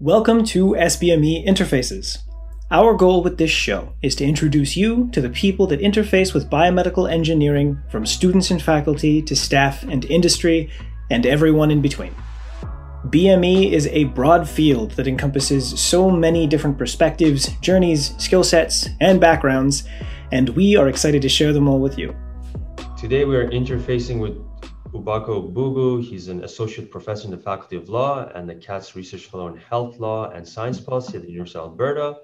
Welcome to SBME Interfaces. Our goal with this show is to introduce you to the people that interface with biomedical engineering from students and faculty to staff and industry and everyone in between. BME is a broad field that encompasses so many different perspectives, journeys, skill sets, and backgrounds, and we are excited to share them all with you. Today we are interfacing with Ubaka Ogbogu. He's an associate professor in the Faculty of Law and the Katz Research Fellow in Health Law and Science Policy at the University of Alberta.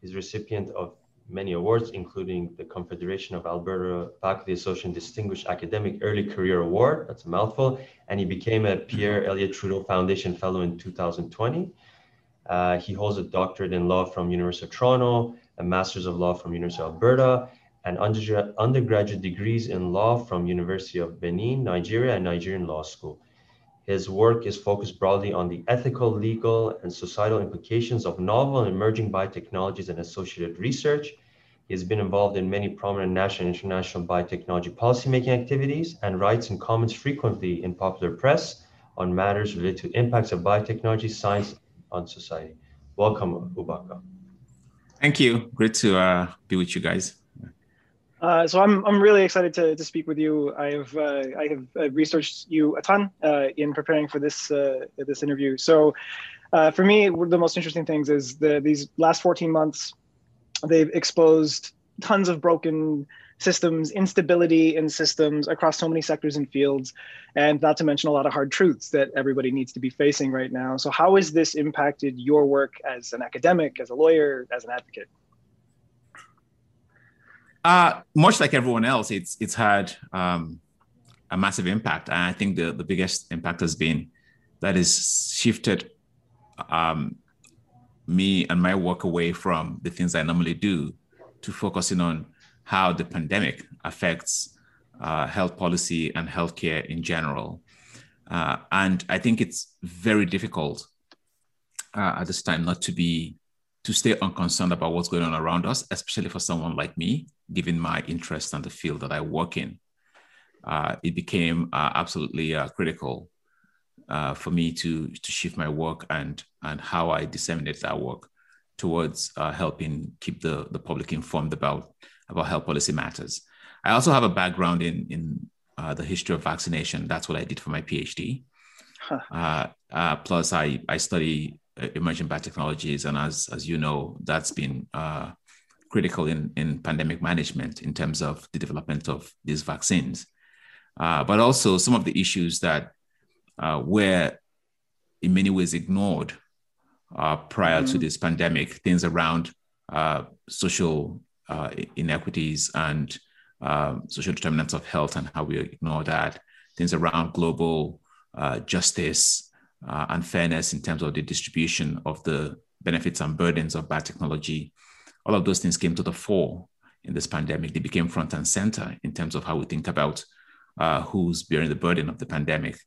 He's recipient of many awards, including the Confederation of Alberta Faculty Association Distinguished Academic Early Career Award. That's a mouthful. And he became a Pierre Elliott Trudeau Foundation Fellow in 2020. Uh, he holds a doctorate in law from University of Toronto, a master's of law from University of Alberta, and undergraduate degrees in law from University of Benin, Nigeria, and Nigerian Law School. His work is focused broadly on the ethical, legal, and societal implications of novel and emerging biotechnologies and associated research. He has been involved in many prominent national and international biotechnology policymaking activities and writes and comments frequently in popular press on matters related to impacts of biotechnology science on society. Welcome, Ubaka. Thank you. Great to uh, be with you guys. Uh, so I'm I'm really excited to, to speak with you. I have uh, I have uh, researched you a ton uh, in preparing for this uh, this interview. So uh, for me, one of the most interesting things is the these last 14 months, they've exposed tons of broken systems, instability in systems across so many sectors and fields, and not to mention a lot of hard truths that everybody needs to be facing right now. So how has this impacted your work as an academic, as a lawyer, as an advocate? Uh, much like everyone else, it's it's had um, a massive impact, and I think the the biggest impact has been that has shifted um, me and my work away from the things I normally do to focusing on how the pandemic affects uh, health policy and healthcare in general. Uh, and I think it's very difficult uh, at this time not to be to stay unconcerned about what's going on around us, especially for someone like me, given my interest and the field that I work in. Uh, it became uh, absolutely uh, critical uh, for me to to shift my work and and how I disseminate that work towards uh, helping keep the the public informed about about health policy matters. I also have a background in in uh, the history of vaccination. That's what I did for my PhD. Huh. plus, I I study emerging biotechnologies, and as as you know, that's been uh, critical in in pandemic management in terms of the development of these vaccines, uh, but also some of the issues that uh, were in many ways ignored uh, prior mm-hmm. to this pandemic, things around uh, social uh, inequities and social determinants of health and how we ignore that, things around global justice uh, in terms of the distribution of the benefits and burdens of biotechnology. All of those things came to the fore in this pandemic. They became front and center in terms of how we think about uh, who's bearing the burden of the pandemic,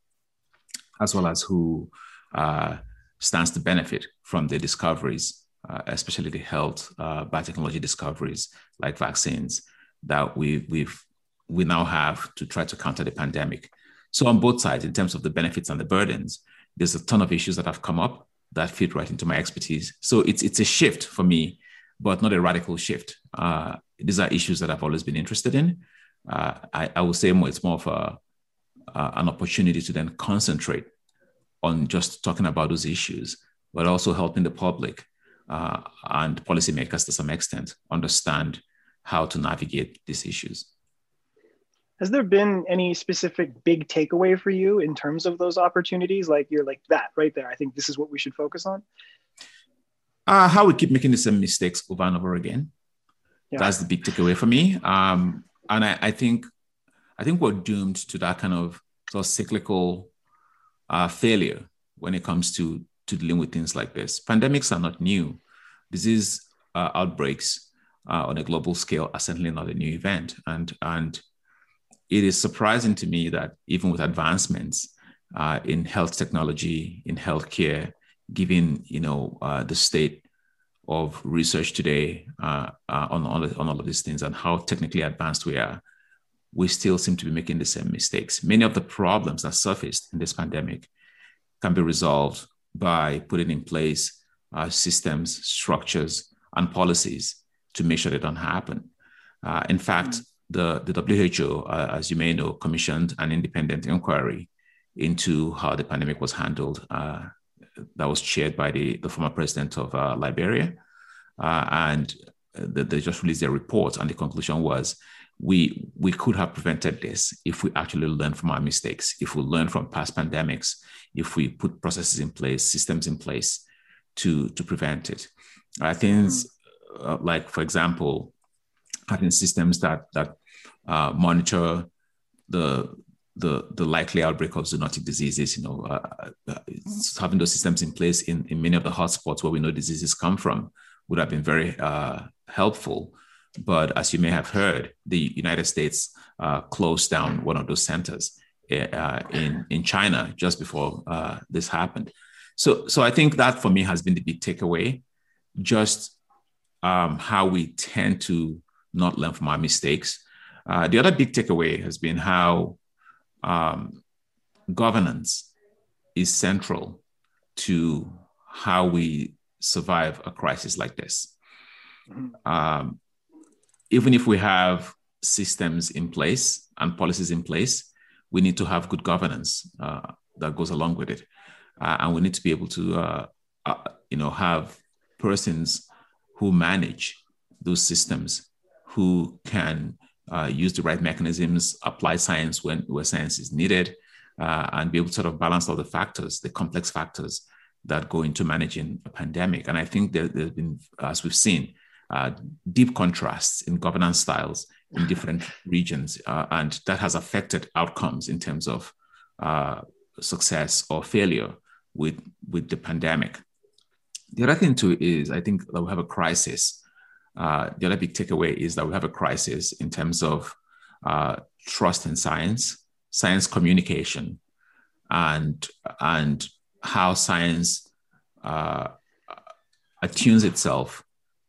as well as who uh, stands to benefit from the discoveries, uh, especially the health uh, biotechnology discoveries like vaccines that we, we've we now have to try to counter the pandemic. So on both sides, in terms of the benefits and the burdens, there's a ton of issues that have come up that fit right into my expertise. So it's it's a shift for me, but not a radical shift. Uh, these are issues that I've always been interested in. Uh, I, I would say more, it's more of a, uh, an opportunity to then concentrate on just talking about those issues, but also helping the public uh, and policymakers to some extent understand how to navigate these issues. Has there been any specific big takeaway for you in terms of those opportunities? Like you're like that right there. I think this is what we should focus on. Uh, how we keep making the same mistakes over and over again. Yeah. That's the big takeaway for me. Um, and I, I, think, I think we're doomed to that kind of sort of cyclical uh, failure when it comes to to dealing with things like this. Pandemics are not new. Disease uh, outbreaks uh, on a global scale are certainly not a new event, and and it is surprising to me that even with advancements uh, in health technology, in healthcare, given you know uh, the state of research today uh, uh on, on, on all of these things and how technically advanced we are, we still seem to be making the same mistakes. Many of the problems that surfaced in this pandemic can be resolved by putting in place uh, systems, structures, and policies to make sure they don't happen. Uh, in fact, mm-hmm. The, the WHO, uh, as you may know, commissioned an independent inquiry into how the pandemic was handled. Uh, that was chaired by the, the former president of uh, Liberia. Uh, and they just released their report, and the conclusion was we we could have prevented this if we actually learn from our mistakes, if we learn from past pandemics, if we put processes in place, systems in place to to prevent it. I think, uh, like for example, having systems that that uh, monitor the the the likely outbreak of zoonotic diseases. You know, uh, uh having those systems in place in, in many of the hotspots where we know diseases come from would have been very uh, helpful. But as you may have heard, the United States uh, closed down one of those centers uh, in in China just before this happened. So so I think that for me has been the big takeaway, just um, how we tend to not learn from our mistakes. Uh, the other big takeaway has been how um, governance is central to how we survive a crisis like this. Mm-hmm. Um, even if we have systems in place and policies in place, we need to have good governance uh, that goes along with it, uh, and we need to be able to, uh, uh you know, have persons who manage those systems who can uh, use the right mechanisms, apply science when where science is needed, uh, and be able to sort of balance all the factors, the complex factors that go into managing a pandemic. And I think there, there's been, as we've seen, uh, deep contrasts in governance styles in different regions, uh, and that has affected outcomes in terms of uh, success or failure with with the pandemic. The other thing too is I think that we have a crisis uh, the other big takeaway is that we have a crisis in terms of uh, trust in science, science communication, and and how science uh, attunes itself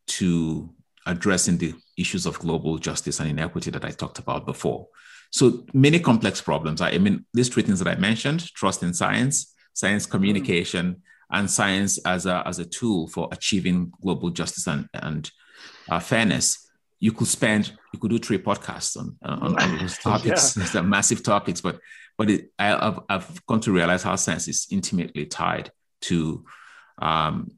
to addressing the issues of global justice and inequity that I talked about before. So many complex problems. I mean, these three things that I mentioned: trust in science, science communication, mm. and science as a as a tool for achieving global justice and and uh, fairness, you could spend, you could do three podcasts on, on, on those topics. yeah. They're massive topics, but but it, I, have I've come to realize how science is intimately tied to um,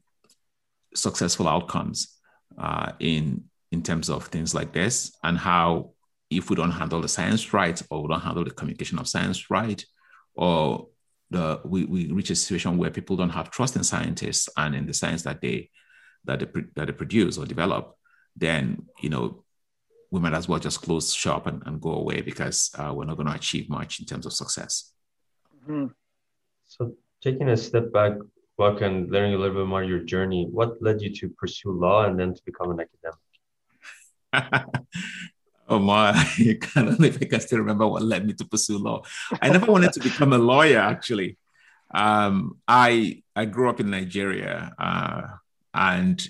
successful outcomes uh, in in terms of things like this, and how if we don't handle the science right, or we don't handle the communication of science right, or the we, we reach a situation where people don't have trust in scientists and in the science that they that they, that they produce or develop, then you know we might as well just close shop and, and go away because uh, we're not going to achieve much in terms of success. Mm-hmm. So, taking a step back, Buck, and learning a little bit more your journey, what led you to pursue law and then to become an academic? oh my, I don't know if I can still remember what led me to pursue law. I never wanted to become a lawyer, actually. Um, I I grew up in Nigeria, uh, and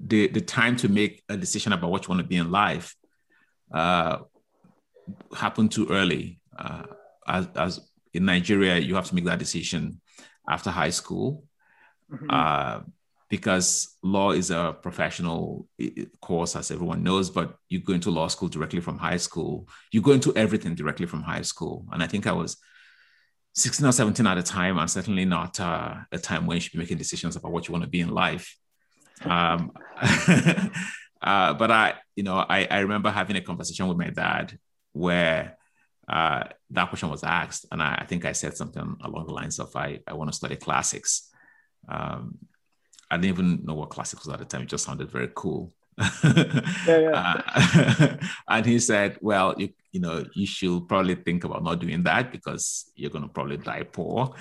the the time to make a decision about what you want to be in life uh, happened too early. Uh, as, as in Nigeria, you have to make that decision after high school mm-hmm. uh, because law is a professional course, as everyone knows. But you go into law school directly from high school. You go into everything directly from high school, and I think I was. 16 or 17 at a time, and certainly not uh, a time when you should be making decisions about what you want to be in life. Um, uh, but I, you know, I, I remember having a conversation with my dad where uh, that question was asked, and I, I, think I said something along the lines of, "I, I want to study classics." Um, I didn't even know what classics was at the time; it just sounded very cool. Yeah, yeah. Uh, and he said, "Well, you you know, you should probably think about not doing that because you're going to probably die poor.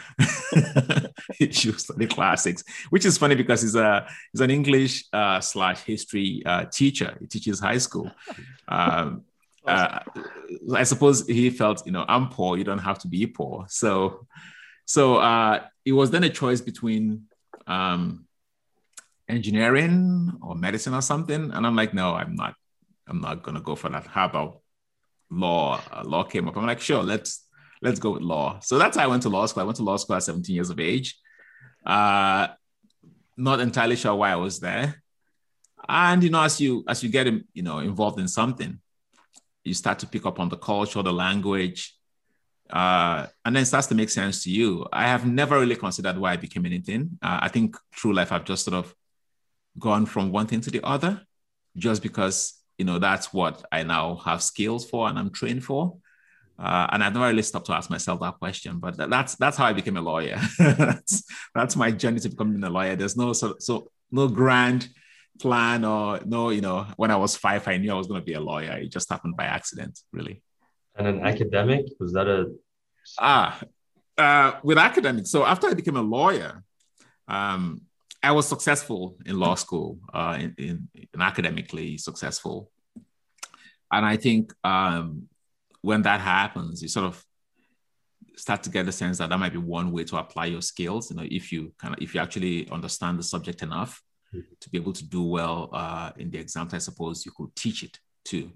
you should study classics, which is funny because he's a he's an English uh, slash history uh, teacher. He teaches high school. Um, uh, I suppose he felt, you know, I'm poor. You don't have to be poor. So, so uh, it was then a choice between um, engineering or medicine or something. And I'm like, no, I'm not. I'm not gonna go for that. How about law? Uh, law came up. I'm like, sure, let's let's go with law. So that's how I went to law school. I went to law school at 17 years of age. Uh, not entirely sure why I was there. And you know, as you as you get you know involved in something, you start to pick up on the culture, the language, uh, and then it starts to make sense to you. I have never really considered why I became anything. Uh, I think through life, I've just sort of gone from one thing to the other, just because you know that's what I now have skills for and I'm trained for. Uh, and I've never really stopped to ask myself that question. But that's that's how I became a lawyer. that's that's my journey to becoming a lawyer. There's no so, so no grand plan or no, you know, when I was five, I knew I was going to be a lawyer. It just happened by accident, really. And an academic was that a ah uh, with academics? So after I became a lawyer, um, I was successful in law school, uh, in, in, in academically successful, and I think um, when that happens, you sort of start to get the sense that that might be one way to apply your skills. You know, if you kind of if you actually understand the subject enough mm-hmm. to be able to do well uh, in the exams, I suppose you could teach it too.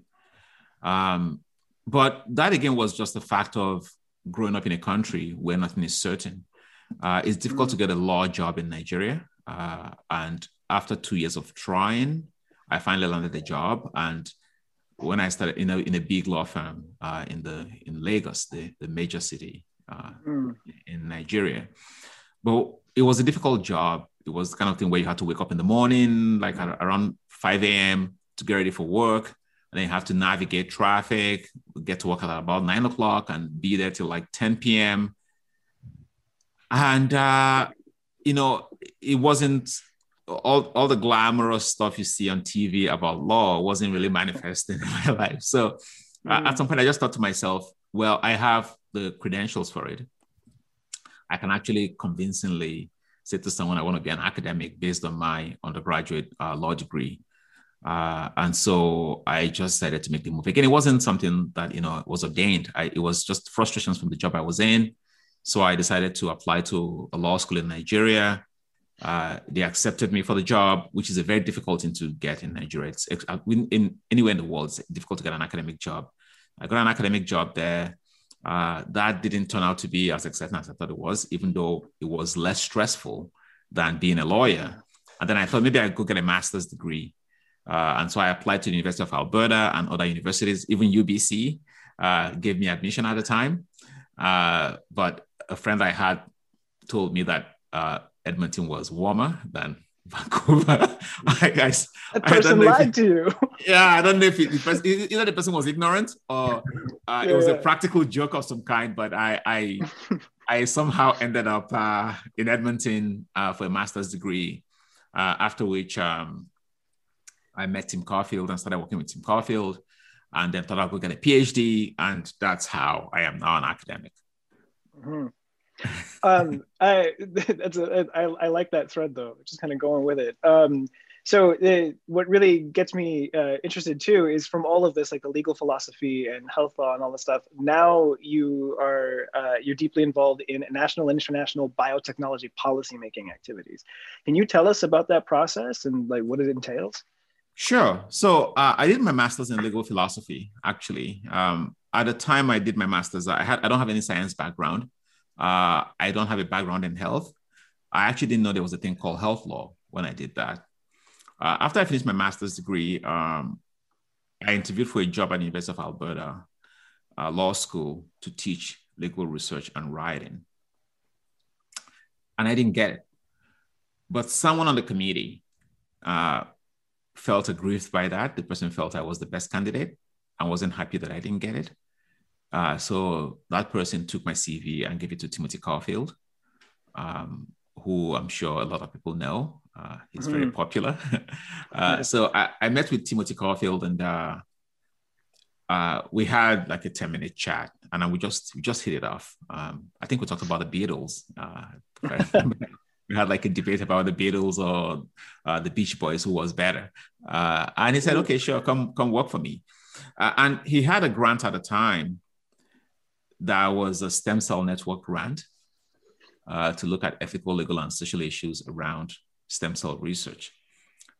Um, but that again was just the fact of growing up in a country where nothing is certain. Uh, it's difficult to get a law job in Nigeria, uh, and after two years of trying, I finally landed a job and when I started in a in a big law firm uh, in the in Lagos, the the major city uh, mm. in Nigeria. But it was a difficult job. It was the kind of thing where you had to wake up in the morning, like around 5 a.m. to get ready for work. And then you have to navigate traffic, get to work at about nine o'clock and be there till like 10 p.m. And, uh, you know, it wasn't all, all the glamorous stuff you see on TV about law wasn't really manifesting in my life. So mm. at some point, I just thought to myself, well, I have the credentials for it. I can actually convincingly say to someone, I want to be an academic based on my undergraduate uh, law degree. Uh, and so I just decided to make the move. Again, it wasn't something that, you know, was ordained. I, it was just frustrations from the job I was in. So I decided to apply to a law school in Nigeria. Uh, they accepted me for the job, which is a very difficult thing to get in Nigeria. It's uh, in, in, anywhere in the world, it's difficult to get an academic job. I got an academic job there. Uh, that didn't turn out to be as exciting as I thought it was, even though it was less stressful than being a lawyer. And then I thought maybe I could get a master's degree. Uh, and so I applied to the University of Alberta and other universities, even UBC uh, gave me admission at the time. Uh, but a friend I had told me that uh, Edmonton was warmer than Vancouver. I, I, that person lied it, to you. Yeah, I don't know if it, either the person was ignorant or uh, yeah, it was a practical joke of some kind. But I, I, I somehow ended up uh, in Edmonton uh, for a master's degree. Uh, after which um, I met Tim Caulfield and started working with Tim Caulfield, and then thought I would get a PhD, and that's how I am now an academic. Mm-hmm um, I that's a, I, I like that thread though, just kind of going with it. Um, so the, what really gets me uh, interested too is from all of this, like the legal philosophy and health law and all this stuff. Now you are uh, you're deeply involved in national and international biotechnology policymaking activities. Can you tell us about that process and like what it entails? Sure. So uh, I did my master's in legal philosophy. Actually, um, at the time I did my master's, I had I don't have any science background. Uh, I don't have a background in health. I actually didn't know there was a thing called health law when I did that. Uh, after I finished my master's degree, um, I interviewed for a job at the University of Alberta uh, Law School to teach legal research and writing. And I didn't get it. But someone on the committee uh, felt aggrieved by that. The person felt I was the best candidate and wasn't happy that I didn't get it. Uh, so that person took my CV and gave it to Timothy Caulfield, um, who I'm sure a lot of people know. Uh, he's mm. very popular. uh, so I, I, met with Timothy Caulfield and uh, uh, we had like a 10 minute chat and we just we just hit it off. Um, I think we talked about the Beatles. Uh, we had like a debate about the Beatles or the Beach Boys, who was better. and he said, mm. okay, sure, come come work for me. and he had a grant at the time that was a stem cell network grant uh, to look at ethical, legal, and social issues around stem cell research.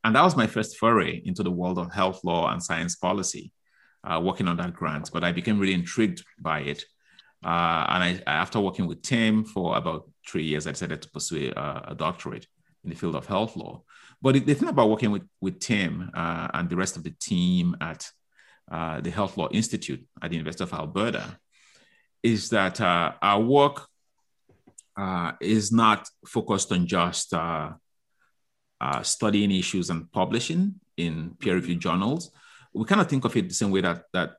And that was my first foray into the world of health law and science policy, uh, working on that grant. But I became really intrigued by it. Uh, and I, after working with Tim for about three years, I decided to pursue a, a doctorate in the field of health law. But the, thing about working with, with Tim uh, and the rest of the team at uh, the Health Law Institute at the University of Alberta is that uh, our work uh, is not focused on just uh, uh, studying issues and publishing in peer-reviewed journals. We kind of think of it the same way that that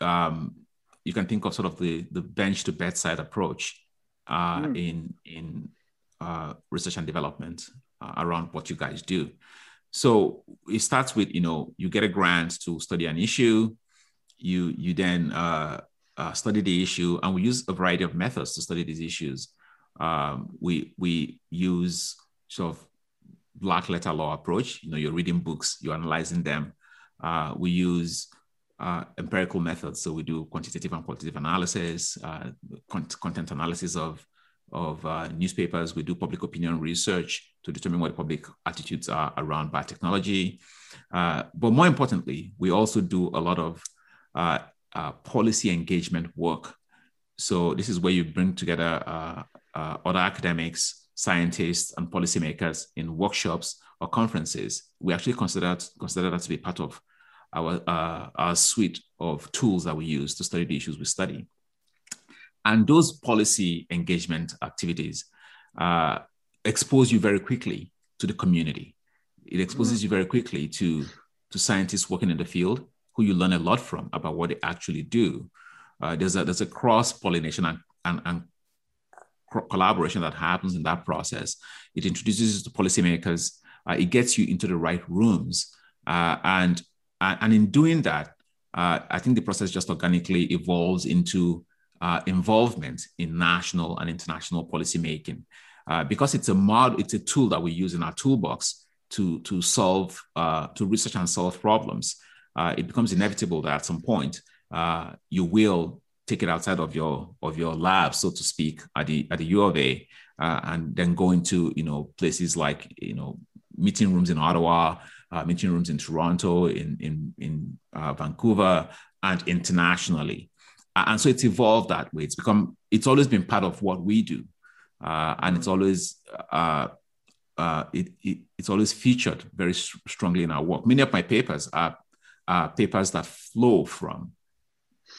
um, you can think of sort of the the bench to bedside approach mm. in in research and development uh, around what you guys do. So it starts with you know you get a grant to study an issue, you you then uh, study the issue, and we use a variety of methods to study these issues. Um, we we use sort of black letter law approach. You know, you're reading books, you're analyzing them. Uh, we use uh, empirical methods, so we do quantitative and qualitative analysis, uh, content analysis of of uh, newspapers. We do public opinion research to determine what public attitudes are around biotechnology. Uh, but more importantly, we also do a lot of uh, uh policy engagement work. So this is where you bring together uh, uh, other academics, scientists, and policymakers in workshops or conferences. We actually consider consider that to be part of our our suite of tools that we use to study the issues we study. And those policy engagement activities uh, expose you very quickly to the community. It exposes mm. you very quickly to, to scientists working in the field who you learn a lot from about what they actually do. Uh, there's a there's a cross pollination and, and, and collaboration that happens in that process. It introduces you to policymakers. Uh, it gets you into the right rooms, uh, and and in doing that, uh, I think the process just organically evolves into uh, involvement in national and international policymaking. Uh, because it's a mod, it's a tool that we use in our toolbox to, to solve, uh, to research and solve problems. Uh, it becomes inevitable that at some point uh, you will take it outside of your of your lab, so to speak, at the at the U of A, uh, and then go into you know places like you know meeting rooms in Ottawa, meeting rooms in Toronto, in in in Vancouver, and internationally and so it's evolved that way. It's become it's always been part of what we do, uh, and it's always uh, uh, it, it, it's always featured very strongly in our work. Many of my papers are, are papers that flow from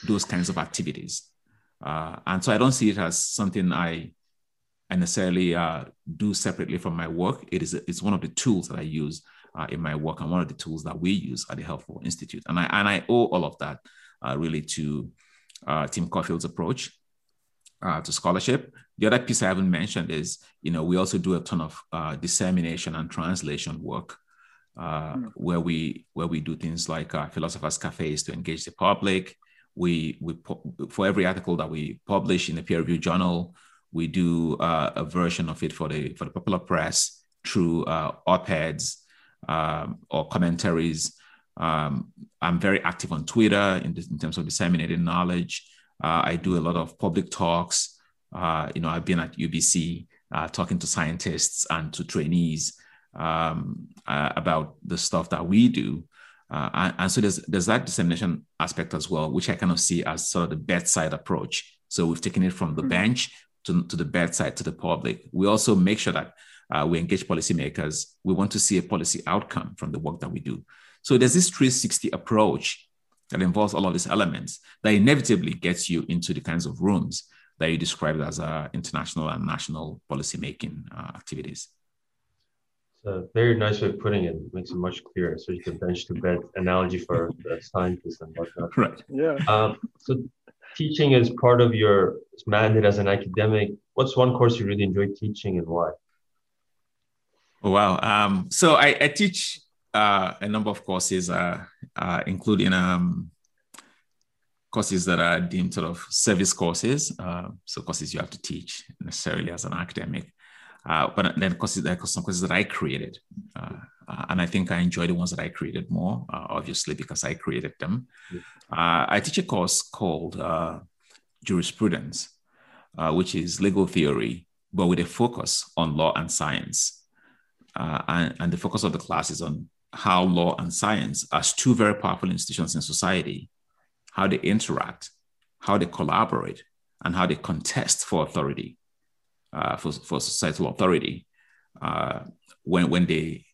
those kinds of activities, uh, and so I don't see it as something I I necessarily uh, do separately from my work. It is it's one of the tools that I use uh, in my work, and one of the tools that we use at the Health Law Institute, and I and I owe all of that really to uh, Tim Caulfield's approach uh, to scholarship. The other piece I haven't mentioned is, you know, we also do a ton of uh, dissemination and translation work, uh, mm. where we where we do things like uh, philosophers' cafes to engage the public. We we for every article that we publish in a peer-reviewed journal, we do uh, a version of it for the for the popular press through uh, op-eds um, or commentaries um, I'm very active on Twitter in, this, in terms of disseminating knowledge. Uh, I do a lot of public talks. Uh, you know, I've been at UBC uh, talking to scientists and to trainees um, uh, about the stuff that we do. Uh, and, and, so there's there's that dissemination aspect as well, which I kind of see as sort of the bedside approach. So we've taken it from the mm-hmm. bench to, to the bedside to the public. We also make sure that uh, we engage policymakers. We want to see a policy outcome from the work that we do. So there's this 360 approach that involves all of these elements that inevitably gets you into the kinds of rooms that you described as uh, international and national policymaking uh, activities. It's a very nice way of putting it. it makes it much clearer. So it's a bench to bed analogy for the scientists and whatnot. Right. Yeah. Um, so teaching is part of your mandate as an academic. What's one course you really enjoy teaching and why? Oh, wow. Um, so I, I teach uh, a number of courses, uh, uh, including um, courses that are deemed sort of service courses. Uh, so courses you have to teach necessarily as an academic. Uh, but then courses, there are some courses that I created. Uh, and I think I enjoy the ones that I created more, obviously, because I created them. I teach a course called jurisprudence, which is legal theory, but with a focus on law and science. Uh, and, and, the focus of the class is on how law and science, as two very powerful institutions in society, how they interact, how they collaborate, and how they contest for authority, uh, for, for societal authority. uh, when when they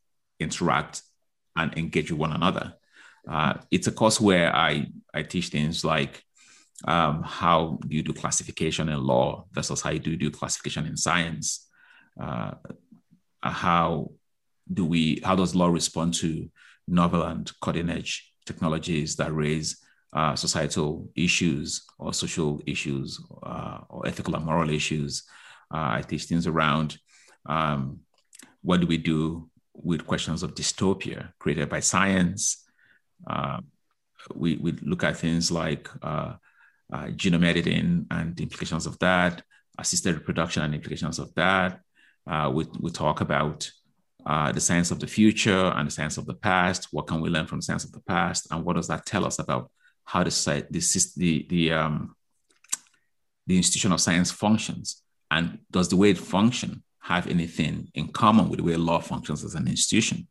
interact and engage with one another. Uh, it's a course where I I teach things like um, how do you do classification in law versus how you do do classification in science. Uh, how do we how does law respond to novel and cutting edge technologies that raise uh, societal issues or social issues uh, or ethical and moral issues. Uh, I teach things around um, what do we do with questions of dystopia created by science. Uh, we, we look at things like uh, genome editing and the implications of that, assisted reproduction and implications of that. we, we talk about uh, the science of the future and the science of the past. What can we learn from the science of the past, and what does that tell us about how the the the the, um, the institution of science functions, and does the way it function have anything in common with the way law functions as an institution?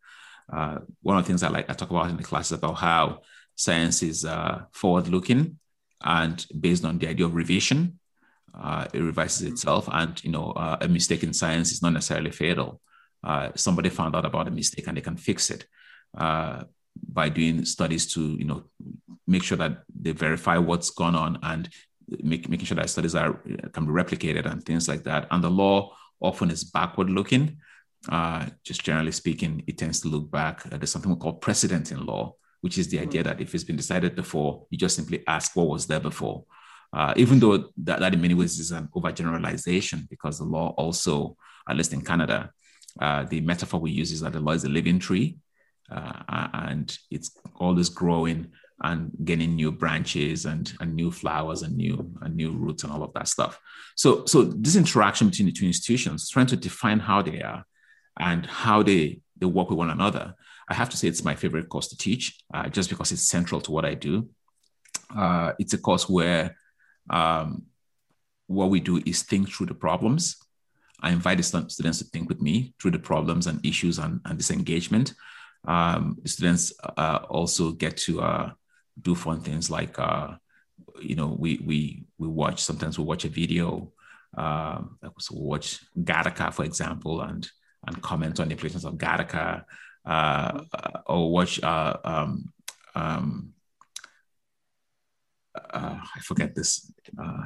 Uh, one of the things I like I talk about in the class is about how science is uh, forward-looking and based on the idea of revision. Uh, it revises itself, and you know uh, a mistake in science is not necessarily fatal uh, somebody found out about a mistake and they can fix it uh, by doing studies to you know make sure that they verify what's gone on and make, making sure that studies are can be replicated and things like that. And the law often is backward looking. Uh, just generally speaking it tends to look back. There's something we call precedent in law which is the idea hmm. that if it's been decided before you just simply ask what was there before. Uh, even though that, that in many ways is an overgeneralization because the law also at least in canada uh, the metaphor we use is that the law is a living tree uh, and it's always growing and getting new branches and, and new flowers and new and new roots and all of that stuff. So, so this interaction between the two institutions, trying to define how they are and how they, they work with one another. I have to say it's my favorite course to teach, uh, just because it's central to what I do. Uh, it's a course where um, what we do is think through the problems I invite the students to think with me through the problems and issues and, and this engagement. Um, students uh, also get to uh, do fun things like, uh, you know, we we we watch sometimes we watch a video, um, so we watch Gattaca, for example, and and comment on the implications of Gattaca, uh, or watch uh, um, um, uh, I forget this uh,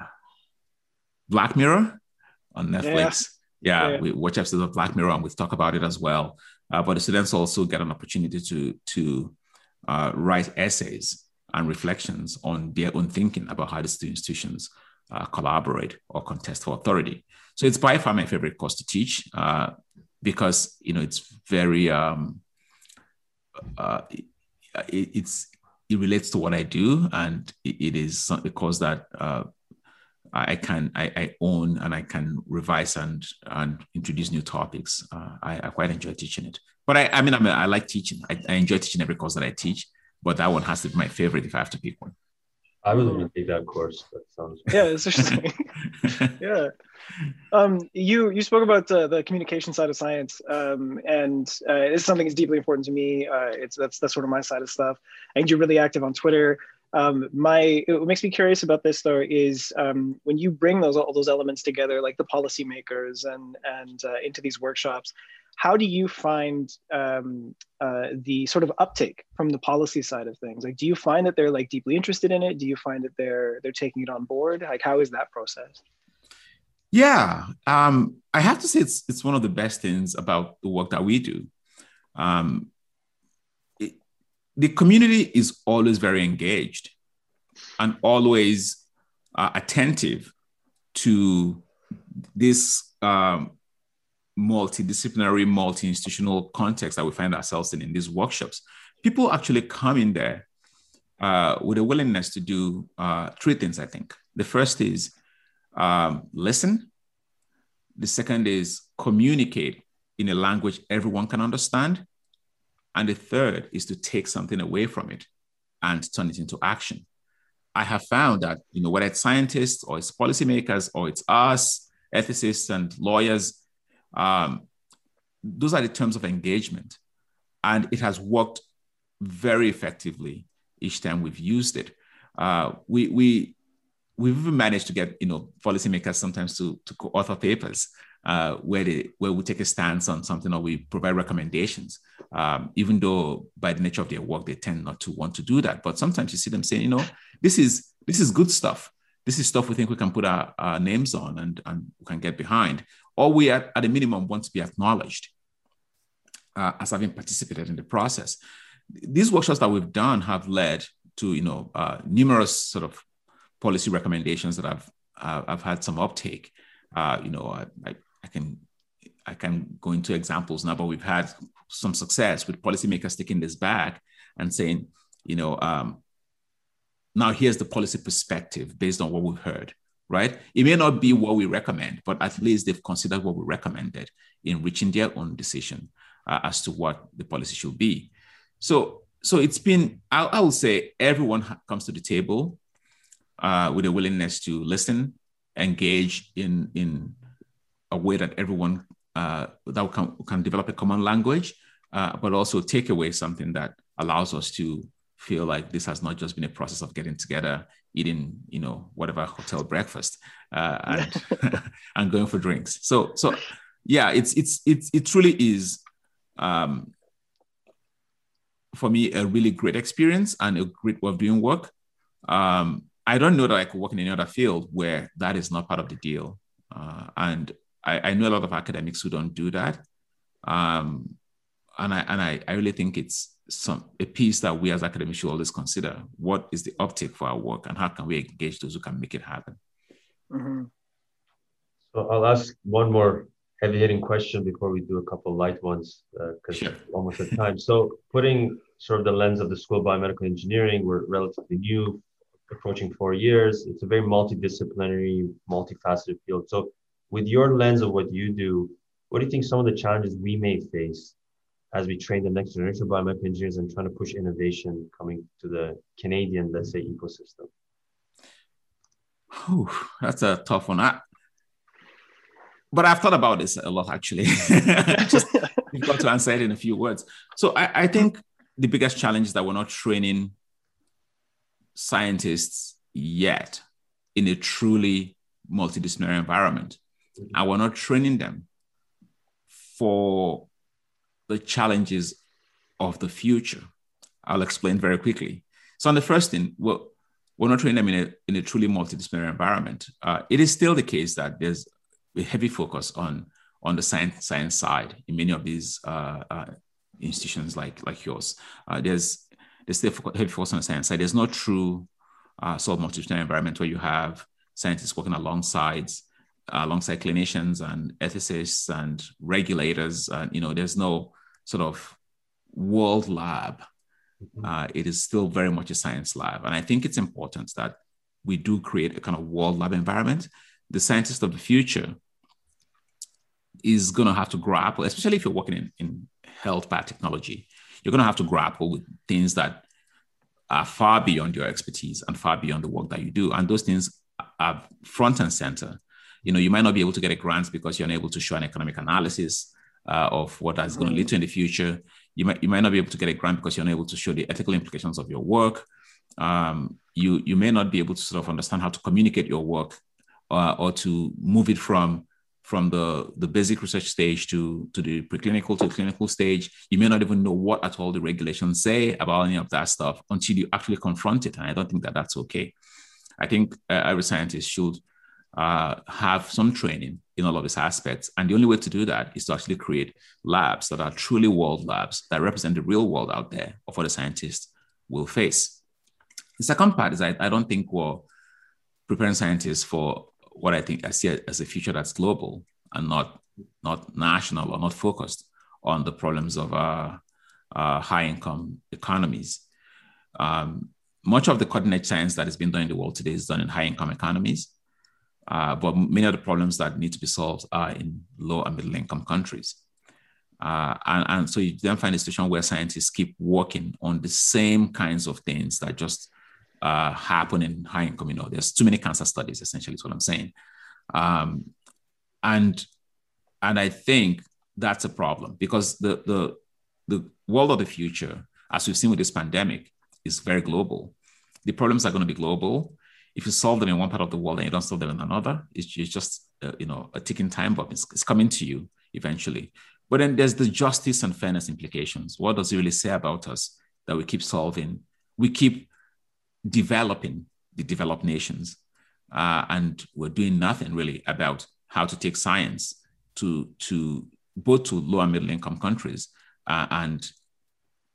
Black Mirror on Netflix. Yeah, yeah, we watch episodes of Black Mirror and we talk about it as well. Uh, but the students also get an opportunity to to uh, write essays and reflections on their own thinking about how these two institutions uh, collaborate or contest for authority. So it's by far my favorite course to teach uh, because you know it's very um, uh, it, it's it relates to what I do and it, it is a course that uh, I can I, I, own and I can revise and and introduce new topics. Uh, I, I, quite enjoy teaching it. But I, I mean, I, mean, I like teaching. I, I, enjoy teaching every course that I teach. But that one has to be my favorite if I have to pick one. I would want to take that course. That sounds yeah, it's interesting. yeah, um, you you spoke about uh, the communication side of science, um, and uh, it's something that's deeply important to me. Uh, it's that's that's sort of my side of stuff. I think you're really active on Twitter. Um, my what makes me curious about this though is um, when you bring those all those elements together, like the policymakers and and uh, into these workshops, how do you find um, uh, the sort of uptake from the policy side of things? Like, do you find that they're like deeply interested in it? Do you find that they're they're taking it on board? Like, how is that process? Yeah, um, I have to say it's it's one of the best things about the work that we do. Um, the community is always very engaged and always uh, attentive to this um, multidisciplinary, multi-institutional context that we find ourselves in in these workshops. People actually come in there uh, with a willingness to do uh, three things. I think the first is um, listen. The second is communicate in a language everyone can understand, and the third is to take something away from it and turn it into action. I have found that, you know, whether it's scientists or it's policymakers or it's us, ethicists and lawyers, um, those are the terms of engagement. And it has worked very effectively each time we've used it. Uh, we, we, we've even managed to get, you know, policymakers sometimes to, to co-author papers uh, where they where we take a stance on something or we provide recommendations. Um, even though by the nature of their work they tend not to want to do that, but sometimes you see them saying, you know, this is this is good stuff. This is stuff we think we can put our, our names on and, and we can get behind, or we at, at a minimum want to be acknowledged uh, as having participated in the process. These workshops that we've done have led to you know uh, numerous sort of policy recommendations that I've uh, I've had some uptake. Uh, you know, I, I, I, can I can go into examples now, but we've had some success with policymakers taking this back and saying, you know, um, now here's the policy perspective based on what we've heard. Right? It may not be what we recommend, but at least they've considered what we recommended in reaching their own decision uh, as to what the policy should be. So, so it's been. I, I will say everyone comes to the table uh, with a willingness to listen, engage in in a way that everyone uh, that can, can develop a common language, uh, but also take away something that allows us to feel like this has not just been a process of getting together, eating, you know, whatever hotel breakfast, uh, and and going for drinks. So so yeah, it's it's it's it truly is um, for me a really great experience and a great way of doing work. Um, I don't know that I could work in any other field where that is not part of the deal. Uh, and I, I, know a lot of academics who don't do that. Um, and I and I, I really think it's some a piece that we as academics should always consider. What is the uptake for our work and how can we engage those who can make it happen? Mm-hmm. So I'll ask one more heavy hitting question before we do a couple light ones because uh, sure. almost at time. So putting sort of the lens of the School of Biomedical Engineering, we're relatively new, approaching four years. It's a very multidisciplinary, multifaceted field. So with your lens of what you do, what do you think some of the challenges we may face as we train the next generation of biomedical engineers and trying to push innovation coming to the Canadian, let's say, ecosystem? Whew, that's a tough one. I, but I've thought about this a lot actually. Just got to answer it in a few words. So I, I think the biggest challenge is that we're not training scientists yet in a truly multidisciplinary environment. Mm-hmm. And we're not training them for the challenges of the future. I'll explain very quickly. So, on the first thing, we're, we're not training them in a, in a truly multidisciplinary environment. Uh, it is still the case that there's a heavy focus on on the science science side in many of these uh, uh, institutions like like yours. Uh, there's there's still heavy focus on the science side. There's no true uh, sort of multidisciplinary environment where you have scientists working alongside alongside clinicians and ethicists and regulators. And you know, there's no sort of world lab. Mm-hmm. Uh, it is still very much a science lab, and I think it's important that we do create a kind of world lab environment. The scientist of the future is going to have to grapple, especially if you're working in, in health biotechnology, you're going to have to grapple with things that are far beyond your expertise and far beyond the work that you do. And those things are front and center. You know, you might not be able to get a grant because you're unable to show an economic analysis uh, of what that's going to lead to in the future. You might you might not be able to get a grant because you're unable to show the ethical implications of your work. Um, you you may not be able to sort of understand how to communicate your work uh, or to move it from from the, the basic research stage to, to the preclinical to the clinical stage. You may not even know what at all the regulations say about any of that stuff until you actually confront it. And I don't think that that's okay. I think uh, every scientist should uh, have some training in all of these aspects. And the only way to do that is to actually create labs that are truly world labs that represent the real world out there of what the scientists will face. The second part is I, I don't think we're preparing scientists for what I think I see as a future that's global and not not national or not focused on the problems of uh, uh, high income economies. Um, much of the cutting edge science that is being done in the world today is done in high income economies, uh, but many of the problems that need to be solved are in low and middle income countries. Uh, and, and so you then find a situation where scientists keep working on the same kinds of things that just uh, happen in high income. You know, there's too many cancer studies. Essentially, is what I'm saying. Um, and and I think that's a problem because the the the world of the future, as we've seen with this pandemic, is very global. The problems are going to be global. If you solve them in one part of the world and you don't solve them in another, it's, it's just uh, you know a ticking time bomb. It's, it's coming to you eventually. But then there's the justice and fairness implications. What does it really say about us that we keep solving? We keep developing the developed nations, uh, and we're doing nothing really about how to take science to to both to low and middle income countries uh, and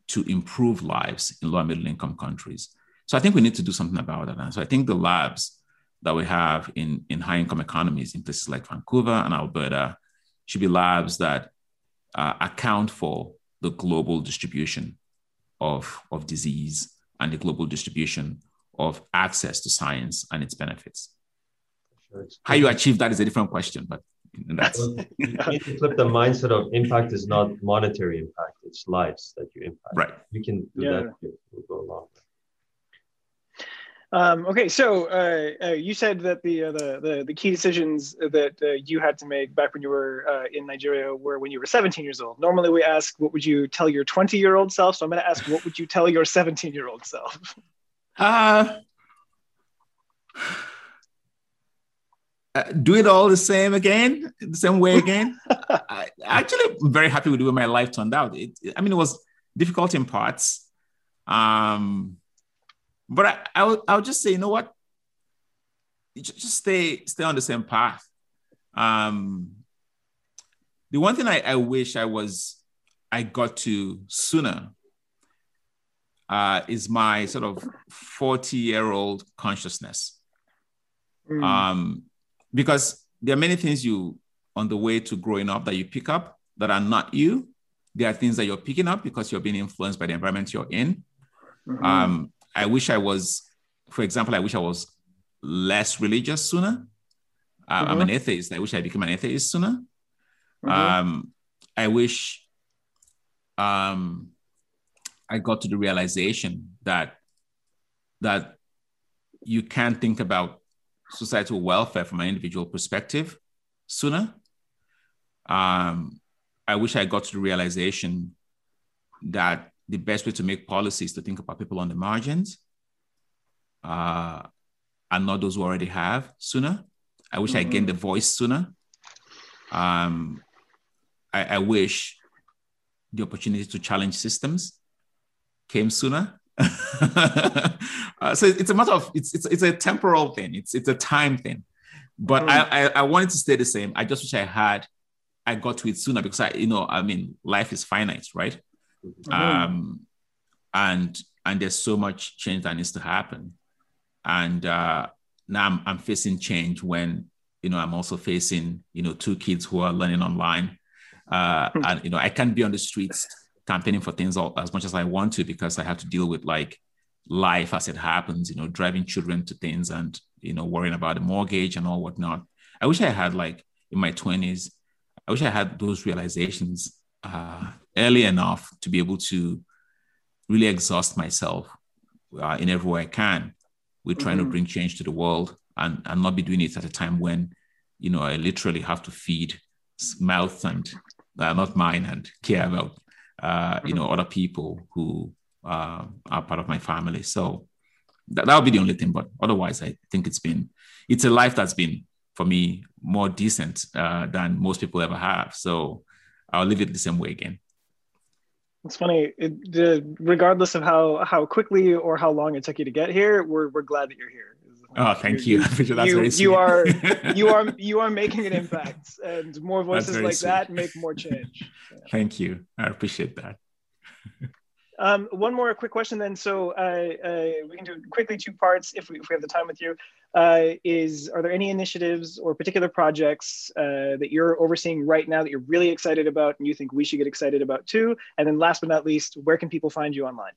to improve lives in low and middle income countries. So I think we need to do something about it. And so I think the labs that we have in, in high income economies in places like Vancouver and Alberta should be labs that uh, account for the global distribution of, of disease and the global distribution of access to science and its benefits. Sure. How you achieve that is a different question, but that's you need to flip the mindset of impact is not monetary impact; it's lives that you impact. Right. We can do yeah. that. We'll go along. Um, okay, so uh, uh, you said that the, uh, the, the the key decisions that uh, you had to make back when you were uh, in Nigeria were when you were 17 years old. Normally, we ask, "What would you tell your 20 year old self?" So I'm going to ask, "What would you tell your 17 year old self?" Uh, uh, do it all the same again, the same way again. I, actually, I'm very happy with the way my life turned out. It, I mean, it was difficult in parts. Um, but I, I would, I would just say, you know what? Just stay, stay on the same path. Um, the one thing I, I wish I was, I got to sooner uh, is my sort of 40 year old consciousness. Mm. Um, because there are many things you, on the way to growing up, that you pick up that are not you. There are things that you're picking up because you're being influenced by the environment you're in. Mm-hmm. Um, I wish I was, for example, I wish I was less religious sooner. Uh, mm-hmm. I'm an mm-hmm. atheist. I wish I became an atheist sooner. Mm-hmm. Um, I wish um, I got to the realization that that you can't think about societal welfare from an individual perspective sooner. Um, I wish I got to the realization that the best way to make policy is to think about people on the margins uh, and not those who already have sooner. I wish mm-hmm. I gained the voice sooner. Um, I, I, wish the opportunity to challenge systems came sooner. uh, so it's a matter of it's, it's it's a temporal thing. It's it's a time thing. But mm. I, I I wanted to stay the same. I just wish I had I got to it sooner because I you know I mean life is finite, right? Mm-hmm. Um, and and there's so much change that needs to happen. And uh, now I'm, I'm facing change when you know I'm also facing you know two kids who are learning online, uh, hmm. and you know I can't be on the streets campaigning for things all, as much as I want to because I have to deal with like life as it happens. You know, driving children to things and you know worrying about the mortgage and all whatnot. I wish I had like in my 20s. I wish I had those realizations uh, early enough to be able to really exhaust myself uh, in every way I can with trying mm-hmm. to bring change to the world and, and not be doing it at a time when, you know, I literally have to feed mouths and uh, not mine and care about, uh, you know, other people who uh, are part of my family. So that, that would be the only thing. But otherwise, I think it's been, it's a life that's been for me more decent uh, than most people ever have. So I'll leave it the same way again. It's funny. It, regardless of how how quickly or how long it took you to get here, we're we're glad that you're here. Oh, thank you. you. you, you are you are you are making an impact, and more voices like sweet. that make more change. Thank you. I appreciate that. Um, one more quick question then. So uh, uh, we can do quickly two parts if we, if we have the time with you. Uh, is are there any initiatives or particular projects uh, that you're overseeing right now that you're really excited about and you think we should get excited about too? And then last but not least, where can people find you online?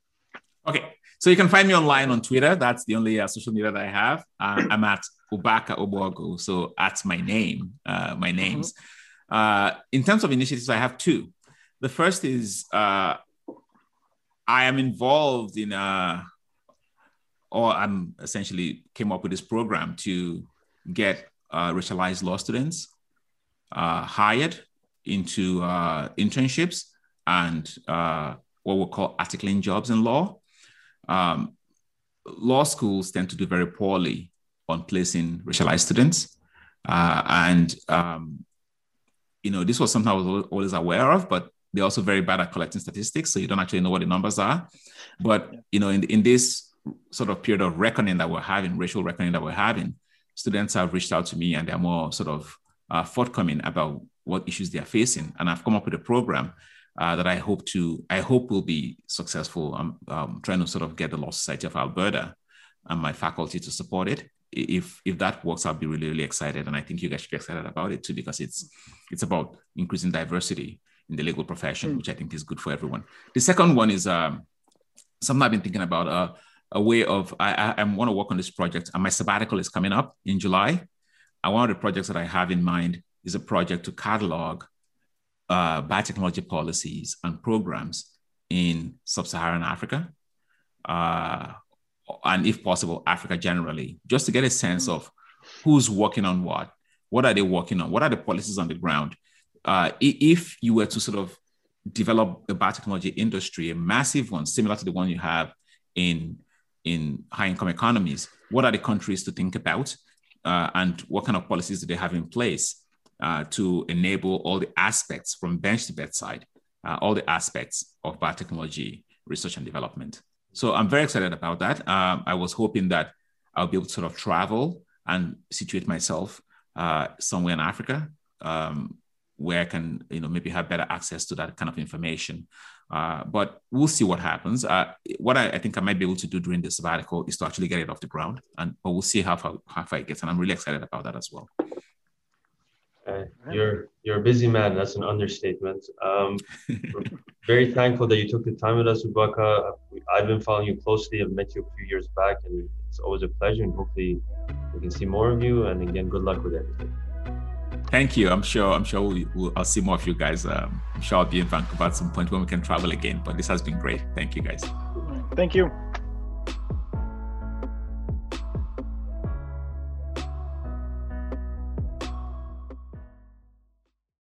Okay, so you can find me online on Twitter. That's the only uh, social media that I have. Uh, I'm at Ubaka Ogbogu, so that's my name, my names. Mm-hmm. in terms of initiatives, I have two. The first is I am involved in uh or I'm essentially came up with this program to get uh, racialized law students uh, hired into uh, internships and uh, what we call articling jobs in law. Um, law schools tend to do very poorly on placing racialized students. Uh, and um, you know, this was something I was always aware of, but they're also very bad at collecting statistics, so you don't actually know what the numbers are. But you know, in in this sort of period of reckoning that we're having, racial reckoning that we're having, students have reached out to me and they're more sort of uh, forthcoming about what issues they are facing, and I've come up with a program uh, that I hope to I hope will be successful. I'm um, trying to sort of get the Law Society of Alberta and my faculty to support it. If if that works, I'll be really really excited, and I think you guys should be excited about it too because it's it's about increasing diversity in the legal profession, mm. which I think is good for everyone. The second one is um, something I've been thinking about. Uh, a way of I, I, I want to work on this project, and my sabbatical is coming up in July. And one of the projects that I have in mind is a project to catalog uh, biotechnology policies and programs in sub-Saharan Africa, uh, and if possible, Africa generally, just to get a sense of who's working on what, what are they working on, what are the policies on the ground. Uh, if you were to sort of develop a biotechnology industry, a massive one similar to the one you have in in high income economies, what are the countries to think about, uh, and what kind of policies do they have in place? uh, to enable all the aspects from bench to bedside, uh, all the aspects of biotechnology research and development. So I'm very excited about that. Um, I was hoping that I'll be able to sort of travel and situate myself uh, somewhere in Africa um, where I can, you know, maybe have better access to that kind of information. Uh, but we'll see what happens. Uh, what I, I, think I might be able to do during this sabbatical is to actually get it off the ground, and but we'll see how far, how far it gets. And I'm really excited about that as well. Uh, you're you're a busy man. That's an understatement. Um, very thankful that you took the time with us, Ubaka. I've been following you closely. I've met you a few years back, and it's always a pleasure. And hopefully, we can see more of you. And again, good luck with everything. Thank you. I'm sure. I'm sure we'll, we'll, I'll see more of you guys. Um, I'm sure I'll be in Vancouver at some point when we can travel again. But this has been great. Thank you, guys. Thank you.